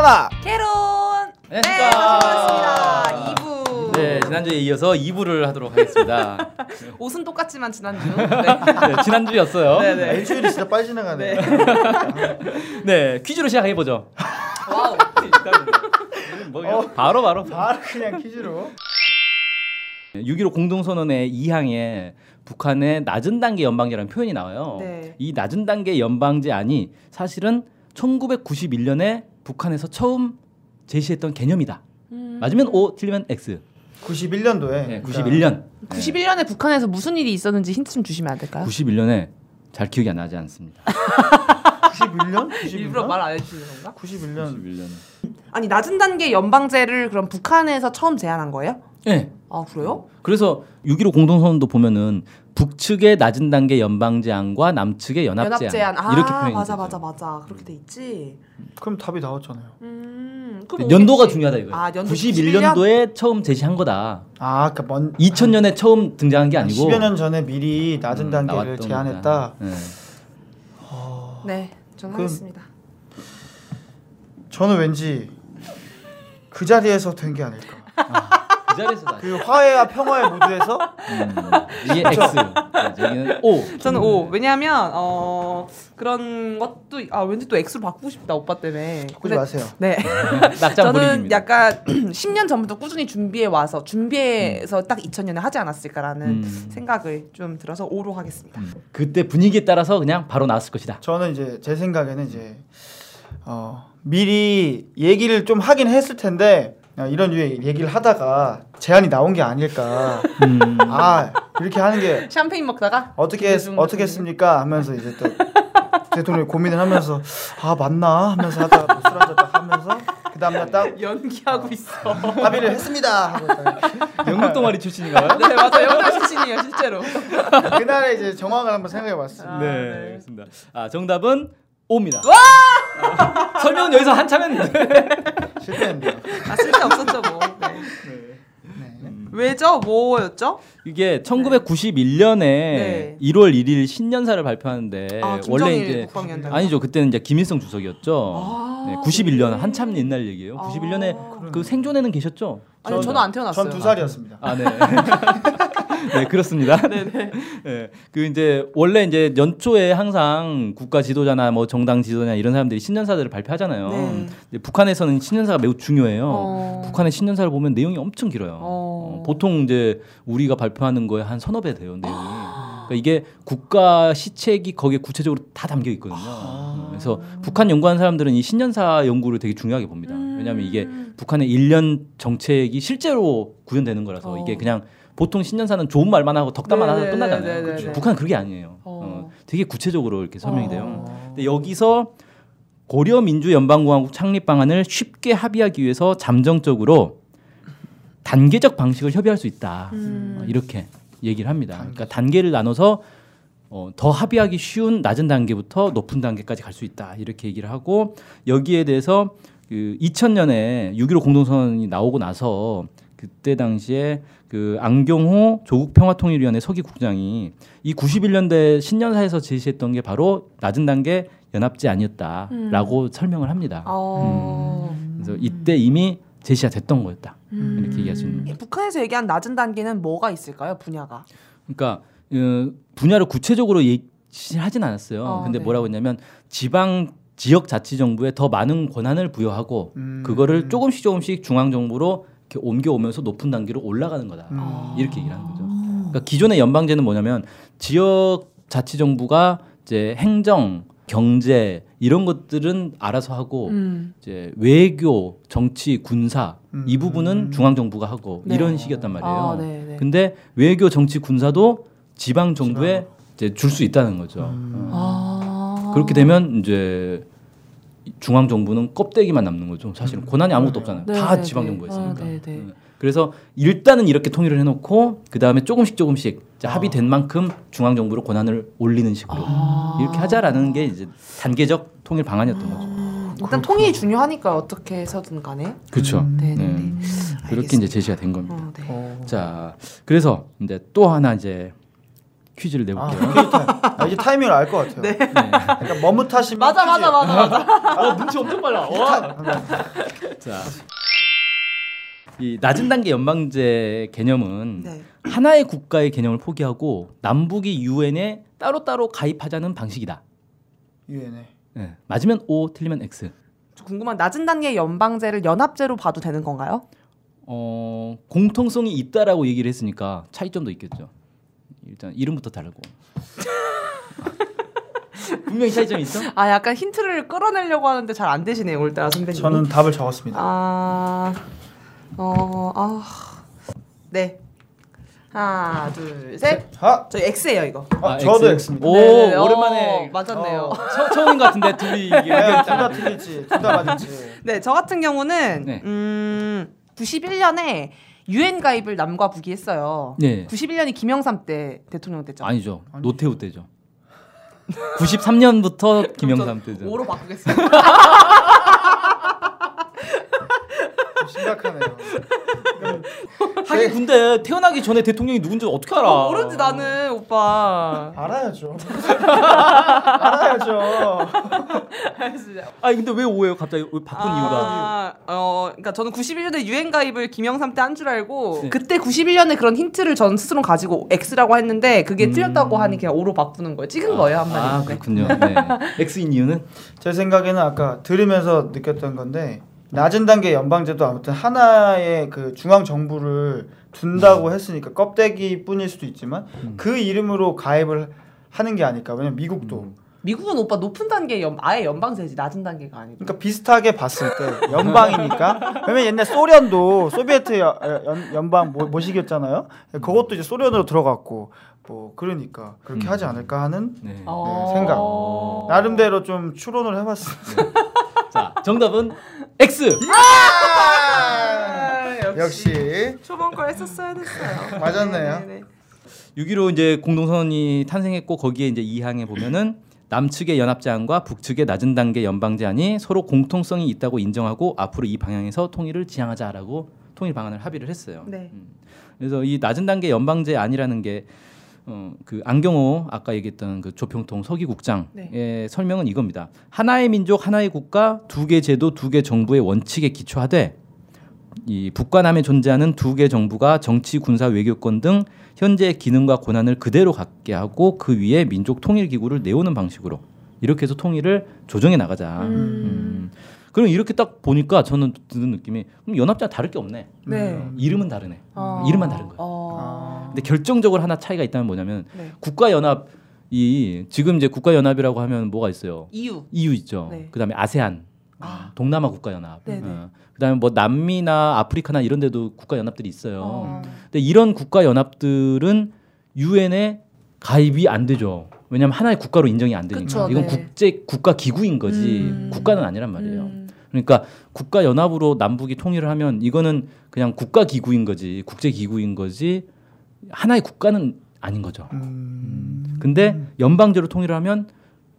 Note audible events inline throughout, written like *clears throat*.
북한아 개론. 네, 안녕하십니까. 반갑습니다. 2부. 네, 지난주에 이어서 2부를 하도록 하겠습니다. *laughs* 옷은 똑같지만 지난주. *laughs* 네. 네, 지난주였어요. 네, 네. 네. 일주일이 진짜 빨리 지나가네. *laughs* 퀴즈로 시작해 보죠. 와우. 뭐 바로 바로. 바로 그냥 퀴즈로. 6.15 공동선언의 2항에 북한의 낮은 단계 연방제라는 표현이 나와요. 네. 이 낮은 단계 연방제안이 사실은 1991년에 북한에서 처음 제시했던 개념이다. 음. 맞으면 O, 틀리면 X. 91년도에. 네, 91년. 91년에 북한에서 무슨 일이 있었는지 힌트 좀 주시면 안 될까요? 91년에 잘 기억이 안 나지 않습니다. 91년? 91년? *laughs* 일부러 말 안 해주시는 건가? 91년. 91년. 아니 낮은 단계 연방제를 그럼 북한에서 처음 제안한 거예요? 네. 아 그래요? 그래서 6.15 공동선언도 보면은 북측의 낮은 단계 연방제안과 남측의 연합제안, 연합제안. 아 이렇게 표현이 맞아. 맞아 맞아 그렇게 돼 있지. 그럼 답이 나왔잖아요. 음. 연도가 중요하다 이거예요. 아, 연도 91년도에 처음 제시한 거다. 아, 그러니까 먼 2000년에 처음 등장한 게 아니고 10여 년 전에 미리 낮은 음, 단계를. 거다. 네. 네, 전 그럼- 하겠습니다. 저는 왠지 그 자리에서 된 게 아닐까. 그 *laughs* 자리에서 다. 그 화해와 평화의 무드에서 음, 이게 X. 네, 저기는 O. 저는 O. 왜냐하면 어 그런 것도 아 왠지 또 X로 바꾸고 싶다 오빠 때문에. 바꾸지 마세요. 네. 낙장 저는. 약간 *clears throat* 10년 전부터 꾸준히 준비해 와서 준비해서 딱 2000년에 하지 않았을까라는 음. 생각을 좀 들어서 O로 하겠습니다. 그때 분위기에 따라서 그냥 바로 나왔을 것이다. 저는 이제 제 생각에는 이제 어, 미리 얘기를 좀 하긴 했을 텐데 어, 이런 류의 얘기를 하다가 제안이 나온 게 아닐까. 음. 아 이렇게 하는 게 샴페인 먹다가 어떻게 어떻게 했습니까 하면서 이제 또 대통령이 고민을 하면서 아 맞나 하면서 하다가 뭐술 한잔 딱 하면서 그 다음날 딱 연기하고 있어. 합의를 했습니다 영국 동아리 출신인가요? 네 맞아 영달 출신이에요 실제로. 그날의 이제 정황을 한번 생각해봤습니다. 아, 네, 네. 알겠습니다. 아, 정답은 O입니다. 아, *laughs* 설명은 여기서 한참 했는데. 실패했네요. 아 쓸데 없었죠 뭐. 네. 네. 왜죠? 뭐였죠? 이게 1991년에 네. 1월 1일 신년사를 발표하는데 아, 원래 이제 국방위원장. 아니죠. 그때는 이제 김일성 주석이었죠. 아, 네, 91년 그래. 한참 옛날 얘기예요. 아. 91년에 그 생존에는 계셨죠? 아니 저는 안 태어났어요. 전 두 살이었습니다. 아, 네. *laughs* *laughs* 네, 그렇습니다. 네네. *laughs* *laughs* 네, 그 이제 원래 이제 연초에 항상 국가 지도자나 뭐 정당 지도자 이런 사람들이 신년사들을 발표하잖아요. 네. 근데 북한에서는 신년사가 매우 중요해요. 어. 북한의 신년사를 보면 내용이 엄청 길어요. 어. 어, 보통 이제 우리가 발표하는 거에 한 서너 배 돼요 내용이. 그러니까 이게 국가 시책이 거기에 구체적으로 다 담겨 있거든요. 어, 그래서 북한 연구하는 사람들은 이 신년사 연구를 되게 중요하게 봅니다. 왜냐하면 이게 북한의 일년 정책이 실제로 구현되는 거라서 어. 이게 그냥 보통 신년사는 좋은 말만 하고 덕담만 하고 네네네네네. 끝나잖아요. 그렇죠. 북한은 그게 아니에요. 어. 어, 되게 구체적으로 이렇게 설명이 돼요. 어. 근데 여기서 고려 민주 연방공화국 창립 방안을 쉽게 합의하기 위해서 잠정적으로 단계적 방식을 협의할 수 있다. 음. 어, 이렇게 얘기를 합니다. 그러니까 단계를 나눠서 어, 더 합의하기 쉬운 낮은 단계부터 높은 단계까지 갈 수 있다. 이렇게 얘기를 하고 여기에 대해서 그 2000년에 6.15 공동선언이 나오고 나서 그때 당시에 그 안경호 조국 평화통일위원회 서기 국장이 이 91년대 신년사에서 제시했던 게 바로 낮은 단계 연합제 아니었다라고 설명을 합니다. 어. 그래서 이때 이미 제시가 됐던 거였다. 음. 이렇게 얘기할 수 있는 이 북한에서 얘기한 낮은 단계는 뭐가 있을까요? 분야가. 그러니까 어, 분야를 구체적으로 예시하진 않았어요. 어, 근데 네. 뭐라고 했냐면 지방 지역 자치 정부에 더 많은 권한을 부여하고 음. 그거를 조금씩 조금씩 중앙 정부로 이렇게 옮겨오면서 높은 단계로 올라가는 거다. 음. 이렇게 얘기를 하는 거죠. 그러니까 기존의 연방제는 뭐냐면 지역 자치 정부가 이제 행정, 경제 이런 것들은 알아서 하고 음. 이제 외교, 정치, 군사 이 음. 부분은 중앙 정부가 하고 네. 이런 식이었단 말이에요. 아, 네, 네. 근데 외교, 정치, 군사도 지방 정부에 이제 줄 수 있다는 거죠. 음. 어. 아. 그렇게 되면 이제 중앙 정부는 껍데기만 남는 거죠. 사실은 권한이 아무것도 없잖아요. 네, 다 네, 지방 네. 정부에 있으니까. 아, 네, 네. 네. 그래서 일단은 이렇게 통일을 해놓고 그 다음에 조금씩 조금씩 이제 아. 합의된 만큼 중앙 정부로 권한을 올리는 식으로 아. 이렇게 하자라는 게 이제 단계적 통일 방안이었던 거죠. 음, 일단 통일이 중요하니까 어떻게 해서든 간에. 그렇죠. 음. 네, 네, 네. 네. 그렇게 이제 제시가 된 겁니다. 어, 네. 어. 자, 그래서 이제 또 하나 이제 퀴즈를 아, 내볼게요. 퀴즈 타임. 아, 이제 타이밍을 알 것 같아요. 네. 그러니까 머뭇하시면 맞아 퀴즈. 맞아 맞아 맞아. 어, 눈치 엄청 빨라. 자, 이 낮은 단계 연방제 개념은 네. 하나의 국가의 개념을 포기하고 남북이 유엔에 따로따로 가입하자는 방식이다. 유엔에. 네. 맞으면 O, 틀리면 X. 저 궁금한 낮은 단계 연방제를 연합제로 봐도 되는 건가요? 어, 공통성이 있다라고 얘기를 했으니까 차이점도 있겠죠. 일단 이름부터 다르고. 분명히 차이점이 있어? 아 약간 힌트를 끌어내려고 하는데 잘 안 되시네요 오늘따라 선배님. 저는 답을 적었습니다. 아, 어, 아, 네. 하나, 둘, 셋. 아, 저 X예요 이거. 아, 저도 X. X입니다. 오, 네, 어, 오랜만에 맞았네요. 어. 처, 것 같은데 둘이 이게 네, 둘다 틀리지, 둘 다 맞았지. 네, 저 같은 경우는 네. 음, 91년에 유엔 가입을 남과 북이 했어요. 네. 91년이 김영삼 때 대통령 됐죠. 아니죠. 노태우 때죠. 93년부터 김영삼 때죠. 5로 바꾸겠습니다. *laughs* 좀 심각하네요. 하긴 근데 태어나기 전에 대통령이 누군지 어떻게 알아? 모르지 나는 오빠. 알아야죠. *laughs* 알아야죠. 아니 근데 왜 오해요? 갑자기 왜 바꾼 이유가? 아, 어, 그러니까 저는 91년에 유엔 가입을 김영삼 때 한 줄 알고 네. 그때 91년에 그런 힌트를 전 스스로 가지고 X라고 했는데 그게 음. 틀렸다고 하니 그냥 O로 바꾸는 거예요. 찍은 거예요 한 마디. 아 그렇군요. 네. X인 이유는 제 생각에는 아까 들으면서 느꼈던 건데 낮은 단계 연방제도 아무튼 하나의 그 중앙 정부를 둔다고 했으니까 껍데기뿐일 수도 있지만 음. 그 이름으로 가입을 하는 게 아닐까. 왜냐면 미국도 음. 미국은 오빠 높은 단계 연, 아예 연방제지 낮은 단계가 아니고. 그러니까 비슷하게 봤을 때 연방이니까 왜냐면 옛날 소련도 소비에트 여- 연, 연방 모, 모시기였잖아요. 그것도 이제 소련으로 들어갔고 뭐 그러니까 그렇게 음. 하지 않을까 하는 네. 어. 생각. 어. 나름대로 좀 추론을 해봤습니다. 자 정답은 X. 아, 역시 초반 거 했었어야 됐어요. 맞았네요. 네네네. 6.15 이제 공동선언이 탄생했고 거기에 이제 2항에 보면은 남측의 연합 제안과 북측의 낮은 단계 연방 제안이 서로 공통성이 있다고 인정하고 앞으로 이 방향에서 통일을 지향하자라고 통일 방안을 합의를 했어요. 네. 음. 그래서 이 낮은 단계 연방 제안이라는 게 어, 그 안경호 아까 얘기했던 그 조평통 서기국장의 네. 설명은 이겁니다. 하나의 민족, 하나의 국가, 두 개 제도, 두 개 정부의 원칙에 기초하되 이 북과 남에 존재하는 두 개 정부가 정치, 군사, 외교권 등 현재의 기능과 권한을 그대로 갖게 하고 그 위에 민족 통일 기구를 내오는 방식으로 이렇게 해서 통일을 조정해 나가자. 음. 그럼 이렇게 딱 보니까 저는 드는 느낌이 그럼 연합제와 다를 게 없네. 네. 이름은 다르네. 어. 이름만 다른 거야. 어. 근데 결정적으로 하나 차이가 있다면 뭐냐면 네. 국가 연합 이 지금 이제 국가 연합이라고 하면 뭐가 있어요? 이유. EU 있죠. 네. 그다음에 아세안, 아. 동남아 국가 연합. 네네. 어. 그다음에 뭐 남미나 아프리카나 이런 데도 국가 연합들이 있어요. 어. 근데 이런 국가 연합들은 유엔에 가입이 안 되죠. 왜냐하면 하나의 국가로 인정이 안 되니까. 그쵸, 이건 네. 국제 국가 기구인 거지 음. 국가는 아니란 말이에요. 음. 그러니까 국가 연합으로 남북이 통일을 하면 이거는 그냥 국가 기구인 거지 국제 기구인 거지 하나의 국가는 아닌 거죠. 음. 근데 연방제로 통일을 하면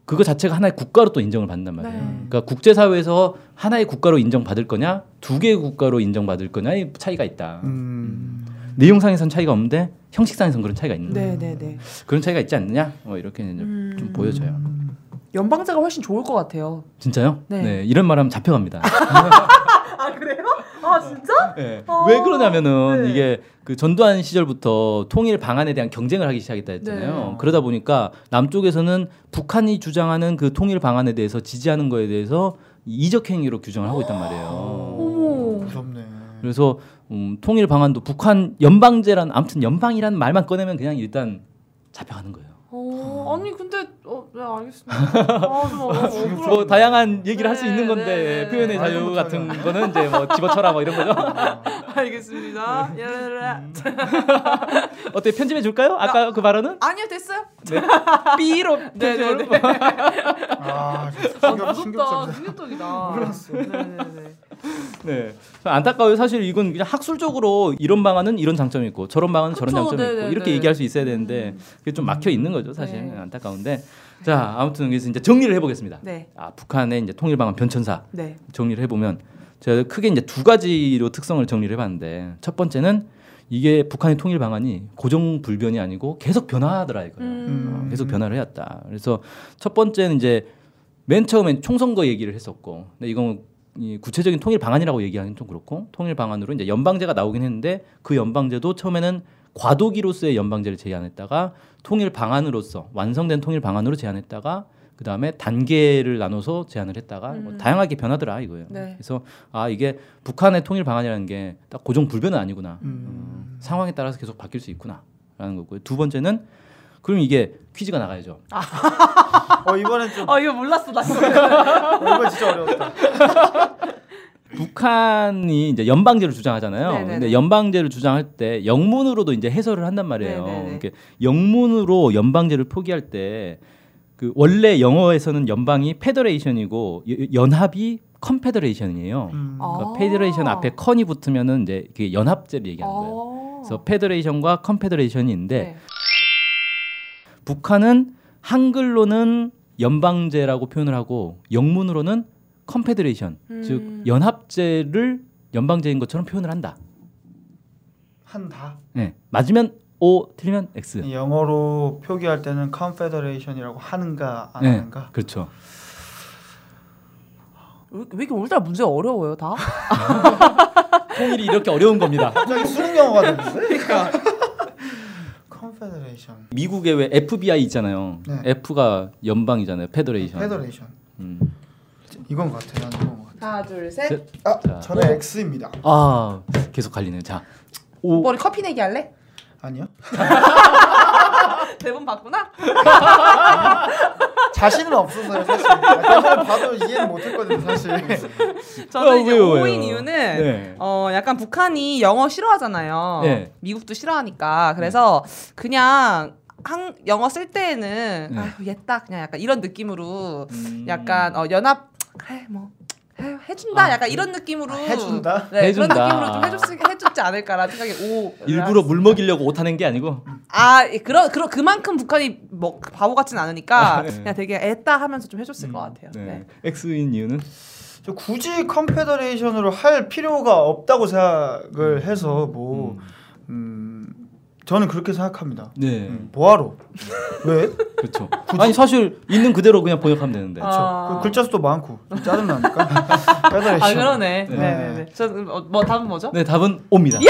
그거 자체가 하나의 국가로 또 인정을 받는단 말이에요. 네. 그러니까 국제사회에서 하나의 국가로 인정받을 거냐, 두 개의 국가로 인정받을 거냐의 차이가 있다. 음. 내용상에선 차이가 없는데 형식상에선 그런 차이가 있는 거예요. 네네네. 그런 차이가 있지 않느냐? 뭐 이렇게 음. 좀 보여져요. 연방제가 훨씬 좋을 것 같아요. 진짜요? 네. 이런 말하면 잡혀갑니다. 아 그래요? 아 진짜? 네. 어. 왜 그러냐면은 네. 이게 그 전두환 시절부터 통일 방안에 대한 경쟁을 하기 시작했다 했잖아요. 네. 그러다 보니까 남쪽에서는 북한이 주장하는 그 통일 방안에 대해서 지지하는 거에 대해서 이적 행위로 규정을 하고 있단 말이에요. 어머. 무섭네. 그래서 음, 통일 방안도 북한 연방제란 아무튼 연방이라는 말만 꺼내면 그냥 일단 잡혀가는 거예요. 어, 아니 근데 어, 네 알겠습니다. *laughs* 아, 좀 어, 억울하네. 뭐 다양한 얘기를 할수 있는 네, 건데 네, 네. 표현의 자유. 같은 거는 이제 뭐 집어쳐라 뭐 이런 거죠. *laughs* 알겠습니다. 야라라. *laughs* 어때 편집해 줄까요? 아까 그 발언은 아니요 됐어요. 네. B로 네네네. 아, 아, 무섭다. 충격적이다. 충격적이다. 몰랐어. 네네네. 네. 좀 안타까워요. 사실 이건 그냥 학술적으로 이런 방안은 이런 장점이 있고 저런 방안은 저런 그쵸, 장점이 있고 네네네. 이렇게 얘기할 수 있어야 되는데 그게 좀 막혀 있는 거죠, 사실. 네. 안타까운데. 자, 아무튼 그래서 이제 정리를 해 보겠습니다. 네. 아, 북한의 이제 통일 방안 변천사 네. 정리를 해 보면 제가 크게 이제 두 가지로 특성을 정리를 해 봤는데 첫 번째는 이게 북한의 통일 방안이 고정 불변이 아니고 계속 변화하더라 이거예요. 음. 어, 계속 변화를 해왔다. 그래서 첫 번째는 이제 맨 처음엔 총선거 얘기를 했었고, 근데 이건 이 구체적인 통일 방안이라고 얘기하기는 좀 그렇고 통일 방안으로 이제 연방제가 나오긴 했는데 그 연방제도 처음에는 과도기로서의 연방제를 제안했다가 통일 방안으로서 완성된 통일 방안으로 제안했다가 그 다음에 단계를 나눠서 제안을 했다가 뭐 음. 다양하게 변하더라 이거예요. 네. 그래서 아 이게 북한의 통일 방안이라는 게 딱 고정 불변은 아니구나. 음. 상황에 따라서 계속 바뀔 수 있구나라는 거고요. 두 번째는 그럼 이게 퀴즈가 나가야죠. *laughs* 어 이번엔 좀 어 이거 몰랐어 나. 어, *laughs* 이번 진짜 어려웠다. *laughs* 북한이 이제 연방제를 주장하잖아요. 네네네. 근데 연방제를 주장할 때 영문으로도 이제 해설을 한단 말이에요. 네네네. 이렇게 영문으로 연방제를 표기할 때 그 원래 영어에서는 연방이 federation이고 여- 연합이 confederation이에요. 음. 아. 그러니까 federation 앞에 con이 붙으면은 이제 그게 연합제를 얘기하는 거예요. 어. 그래서 federation과 confederation이 있는데 네. 북한은 한글로는 연방제라고 표현을 하고 영문으로는 confederation 음. 즉 연합제를 연방제인 것처럼 표현을 한다. 한다. 네. 맞으면 O, 틀리면 X. 영어로 표기할 때는 Confederation이라고 하는가 안 네. 하는가? 그렇죠. 왜, 왜 이렇게 오늘따라 문제가 어려워요 다? *laughs* 통일이 이렇게 어려운 겁니다. 갑자기 수능 영어가 됐는데? 그러니까. Confederation. 미국에 왜 FBI 있잖아요. 네. F가 연방이잖아요. federation. Federation. 음. 이건 것 같아. 나는 이건 것 같아. 하나 둘 셋. 셋. 아, 자. 저는 X입니다. 아, 계속 갈리네요. 자. O 우리 커피 내기 할래? 아니요? *laughs* 대본 봤구나? *laughs* 자신은 없어서요, 사실. 대본을 봐도 이해는 못했거든요, 사실. 저는 어, 이제 왜요, 왜요? 5인 이유는 네. 어 약간 북한이 영어 싫어하잖아요. 네. 미국도 싫어하니까 그래서 그냥 한 영어 쓸 때에는 네. 아유 얘다 그냥 약간 이런 느낌으로 음. 약간 어 연합 그래 뭐 해- 해준다 아, 약간 이런 느낌으로 아, 해준다? 네, 해준다. 그런 느낌으로 좀 해줬 해줬지 않을까라는 생각이 오 *laughs* 일부러 물 먹이려고 오타낸 게 아니고 아 예, 그런 그런 그만큼 북한이 뭐 바보 같진 않으니까 아, *laughs* 네. 그냥 되게 애따 하면서 좀 해줬을 것 같아요. 네. 네. X인 이유는 저 굳이 confederation으로 할 필요가 없다고 생각을 해서 뭐 음, 저는 그렇게 생각합니다. 네. 음, 뭐하러? 왜? 그렇죠. 아니 사실 있는 그대로 그냥 번역하면 되는데. 그렇죠. 아. 그 글자 수도 많고 좀 짜증 나니까. federation. *laughs* 아 그러네. 네. 네네 네. 저뭐 답은 뭐죠? 네, 답은 O입니다. *laughs*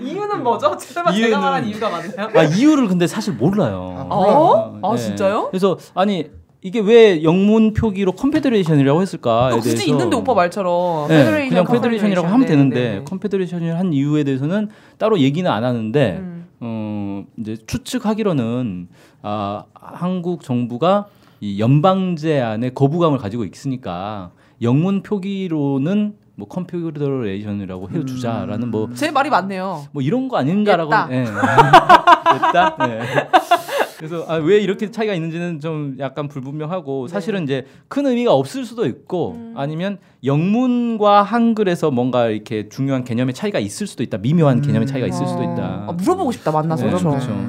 이유는 뭐죠? 제가 이유는- 말한 이유가 맞나요? 아 이유를 근데 사실 몰라요. 어? 아 네. 진짜요? 그래서 아니 이게 왜 영문 표기로 confederation이라고 했을까에 어, 굳이 대해서 있는데 오빠 말처럼 네, federation, 그냥 federation이라고 하면. 되는데 네, 네, confederation을 한 이유에 대해서는 따로 얘기는 안 하는데 음. 어 이제 추측하기로는 아 한국 정부가 이 연방제 안에 거부감을 가지고 있으니까 영문 표기로는 뭐 confederation이라고 해주자라는 뭐 제 말이 맞네요. 뭐 이런 거 아닌가라고 됐다. 예. *laughs* 됐다. 네. 그래서 아, 왜 이렇게 차이가 있는지는 좀 약간 불분명하고 네. 사실은 이제 큰 의미가 없을 수도 있고 음. 아니면 영문과 한글에서 뭔가 이렇게 중요한 개념의 차이가 있을 수도 있다 미묘한 개념의 차이가 있을 수도 있다. 아, 물어보고 싶다 만나서 네, 그렇죠. 그렇죠. 어,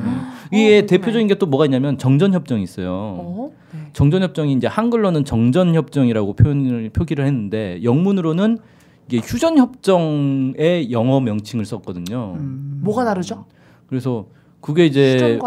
이게 그러네. 대표적인 게 또 뭐가 있냐면 정전협정이 있어요. 어? 네. 정전협정이 이제 한글로는 정전협정이라고 표현을 표기를 했는데 영문으로는 이게 휴전협정의 영어 명칭을 썼거든요. 음. 뭐가 다르죠? 그래서 그게 이제?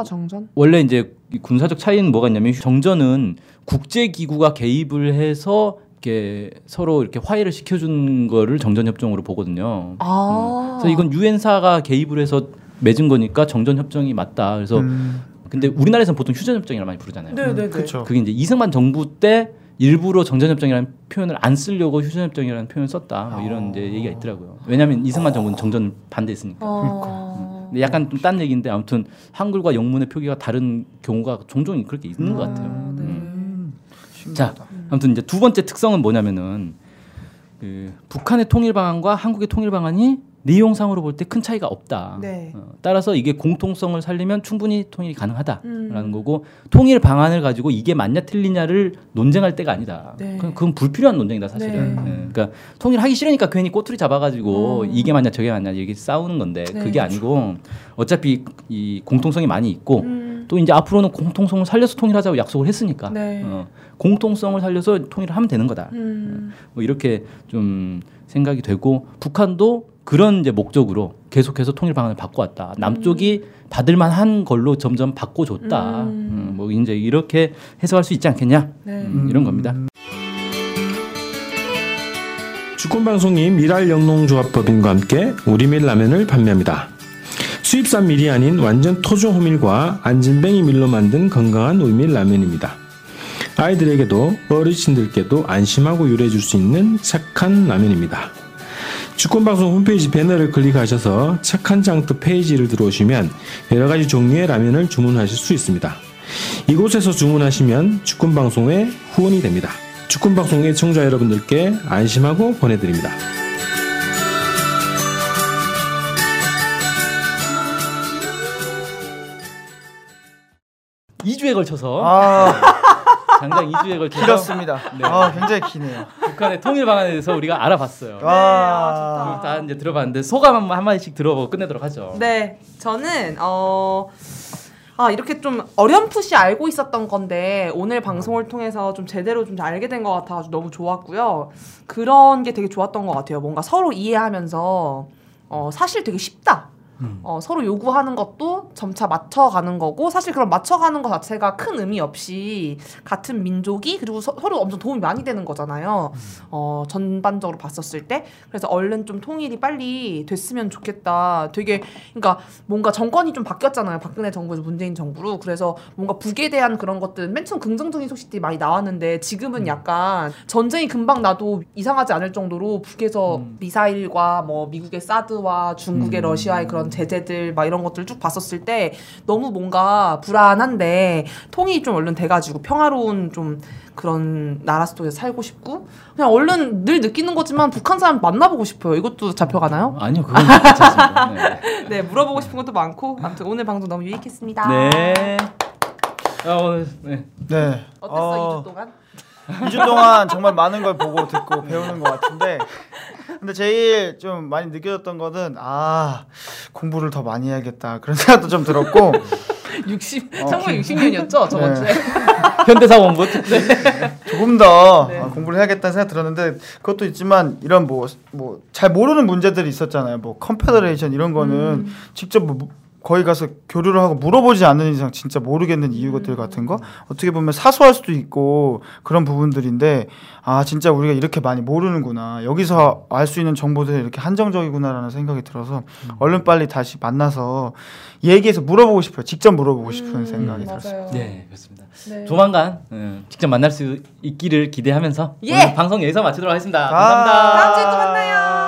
원래 이제 이 군사적 차이는 뭐가 있냐면 정전은 국제 기구가 개입을 해서 이렇게 서로 이렇게 화해를 시켜준 거를 정전협정으로 보거든요. 아. 그래서 이건 유엔사가 개입을 해서 맺은 거니까 정전협정이 맞다. 그래서 음, 근데 우리나라에서는 보통 휴전협정이라 많이 부르잖아요. 네네네. 그렇죠. 그게 이제 이승만 정부 때 일부러 정전협정이라는 표현을 안 쓰려고 휴전협정이라는 표현을 썼다. 뭐 이런 이제 얘기가 있더라고요. 왜냐하면 이승만 정부는 정전 반대했으니까. 어. 근데 약간 좀 딴 얘기인데 아무튼 한글과 영문의 표기가 다른 경우가 종종 그렇게 있는 것 같아요. 아, 네. 음. 음, 자. 아무튼 이제 두 번째 특성은 뭐냐면은 그 북한의 통일 방안과 한국의 통일 방안이 내용상으로 볼 때 큰 차이가 없다. 네. 어, 따라서 이게 공통성을 살리면 충분히 통일이 가능하다라는 음. 거고 통일 방안을 가지고 이게 맞냐 틀리냐를 논쟁할 때가 아니다. 네. 그건, 그건 불필요한 논쟁이다 사실은. 네. 예, 그러니까 통일하기 싫으니까 괜히 꼬투리 잡아가지고 음. 이게 맞냐 저게 맞냐 이게 싸우는 건데 네, 그게 아니고 어차피 이 공통성이 많이 있고 음. 또 이제 앞으로는 공통성을 살려서 통일하자고 약속을 했으니까 네. 어, 공통성을 살려서 통일을 하면 되는 거다. 음. 뭐 이렇게 좀 생각이 되고 북한도 그런 이제 목적으로 계속해서 통일 방안을 바꿔왔다. 남쪽이 받을 만한 걸로 점점 바꿔줬다. 음. 음, 뭐 이제 이렇게 해석할 수 있지 않겠냐? 네. 음, 이런 겁니다. 주권방송이 미랄 영농조합법인과 함께 우리밀 라면을 판매합니다. 수입산 밀이 아닌 완전 토종 호밀과 안진뱅이 밀로 만든 건강한 우리밀 라면입니다. 아이들에게도 어르신들께도 안심하고 유래해 줄 수 있는 착한 라면입니다. 주권방송 홈페이지 배너를 클릭하셔서 착한 장터 페이지를 들어오시면 여러 가지 종류의 라면을 주문하실 수 있습니다. 이곳에서 주문하시면 주권방송의 후원이 됩니다. 주권방송의 청자 여러분들께 안심하고 보내드립니다. 2주에 걸쳐서 아 장장 2주에 걸쳐서 길었습니다. 네. 아 굉장히 기네요. 북한의 통일 방안에 대해서 우리가 알아봤어요. 와. 다 이제 들어봤는데 소감 한, 한 마디씩 들어보고 끝내도록 하죠. 네, 저는 어. 아 이렇게 좀 어렴풋이 알고 있었던 건데 오늘 방송을 통해서 좀 제대로 좀 알게 된 것 같아서 너무 좋았고요. 그런 게 되게 좋았던 것 같아요. 뭔가 서로 이해하면서 어 사실 되게 쉽다. 어, 서로 요구하는 것도 점차 맞춰가는 거고 사실 그런 맞춰가는 것 자체가 큰 의미 없이 같은 민족이 그리고 서, 로 엄청 도움이 많이 되는 거잖아요. 어, 전반적으로 봤었을 때. 그래서 얼른 좀 통일이 빨리 됐으면 좋겠다. 되게 그러니까 뭔가 정권이 좀 바뀌었잖아요. 박근혜 정부에서 문재인 정부로. 그래서 뭔가 북에 대한 그런 것들은 맨 처음 긍정적인 소식들이 많이 나왔는데 지금은 약간 전쟁이 금방 나도 이상하지 않을 정도로 북에서 미사일과 뭐 미국의 사드와 중국의 러시아의 그런 제재들 막 이런 것들 쭉 봤었을 때 너무 뭔가 불안한데 통일이 좀 얼른 돼가지고 평화로운 좀 그런 나라 속에서 살고 싶고 그냥 얼른 늘 느끼는 거지만 북한 사람 만나보고 싶어요. 이것도 잡혀가나요? 아니요, 그건 괜찮습니다. 네. *laughs* 네 물어보고 싶은 것도 많고 아무튼 오늘 방송 너무 유익했습니다. 네. 아, 오늘 네. 네. 어땠어 2주 동안? 2주 동안 정말 많은 걸 보고 듣고 배우는 것 같은데 근데 제일 좀 많이 느껴졌던 거는 아 공부를 더 많이 해야겠다 그런 생각도 좀 들었고 60 어. 1960년이었죠 저번 네. 주에. *laughs* 현대사 공부 네. 조금 더 네. 아, 공부를 해야겠다는 생각 들었는데 그것도 있지만 이런 뭐 뭐 잘 모르는 문제들이 있었잖아요. 뭐 confederation 이런 거는 음. 직접 뭐 거기 가서 교류를 하고 물어보지 않는 이상 진짜 모르겠는 이유들 같은 거 어떻게 보면 사소할 수도 있고 그런 부분들인데 아 진짜 우리가 이렇게 많이 모르는구나 여기서 알 수 있는 정보들이 이렇게 한정적이구나라는 생각이 들어서 얼른 빨리 다시 만나서 얘기해서 물어보고 싶어요 직접 물어보고 싶은 음, 생각이 맞아요. 들었어요. 네, 그렇습니다. 네. 조만간 음, 직접 만날 수 있기를 기대하면서 예! 오늘 방송 여기서 마치도록 하겠습니다. 아. 감사합니다. 다음 주에 또 만나요.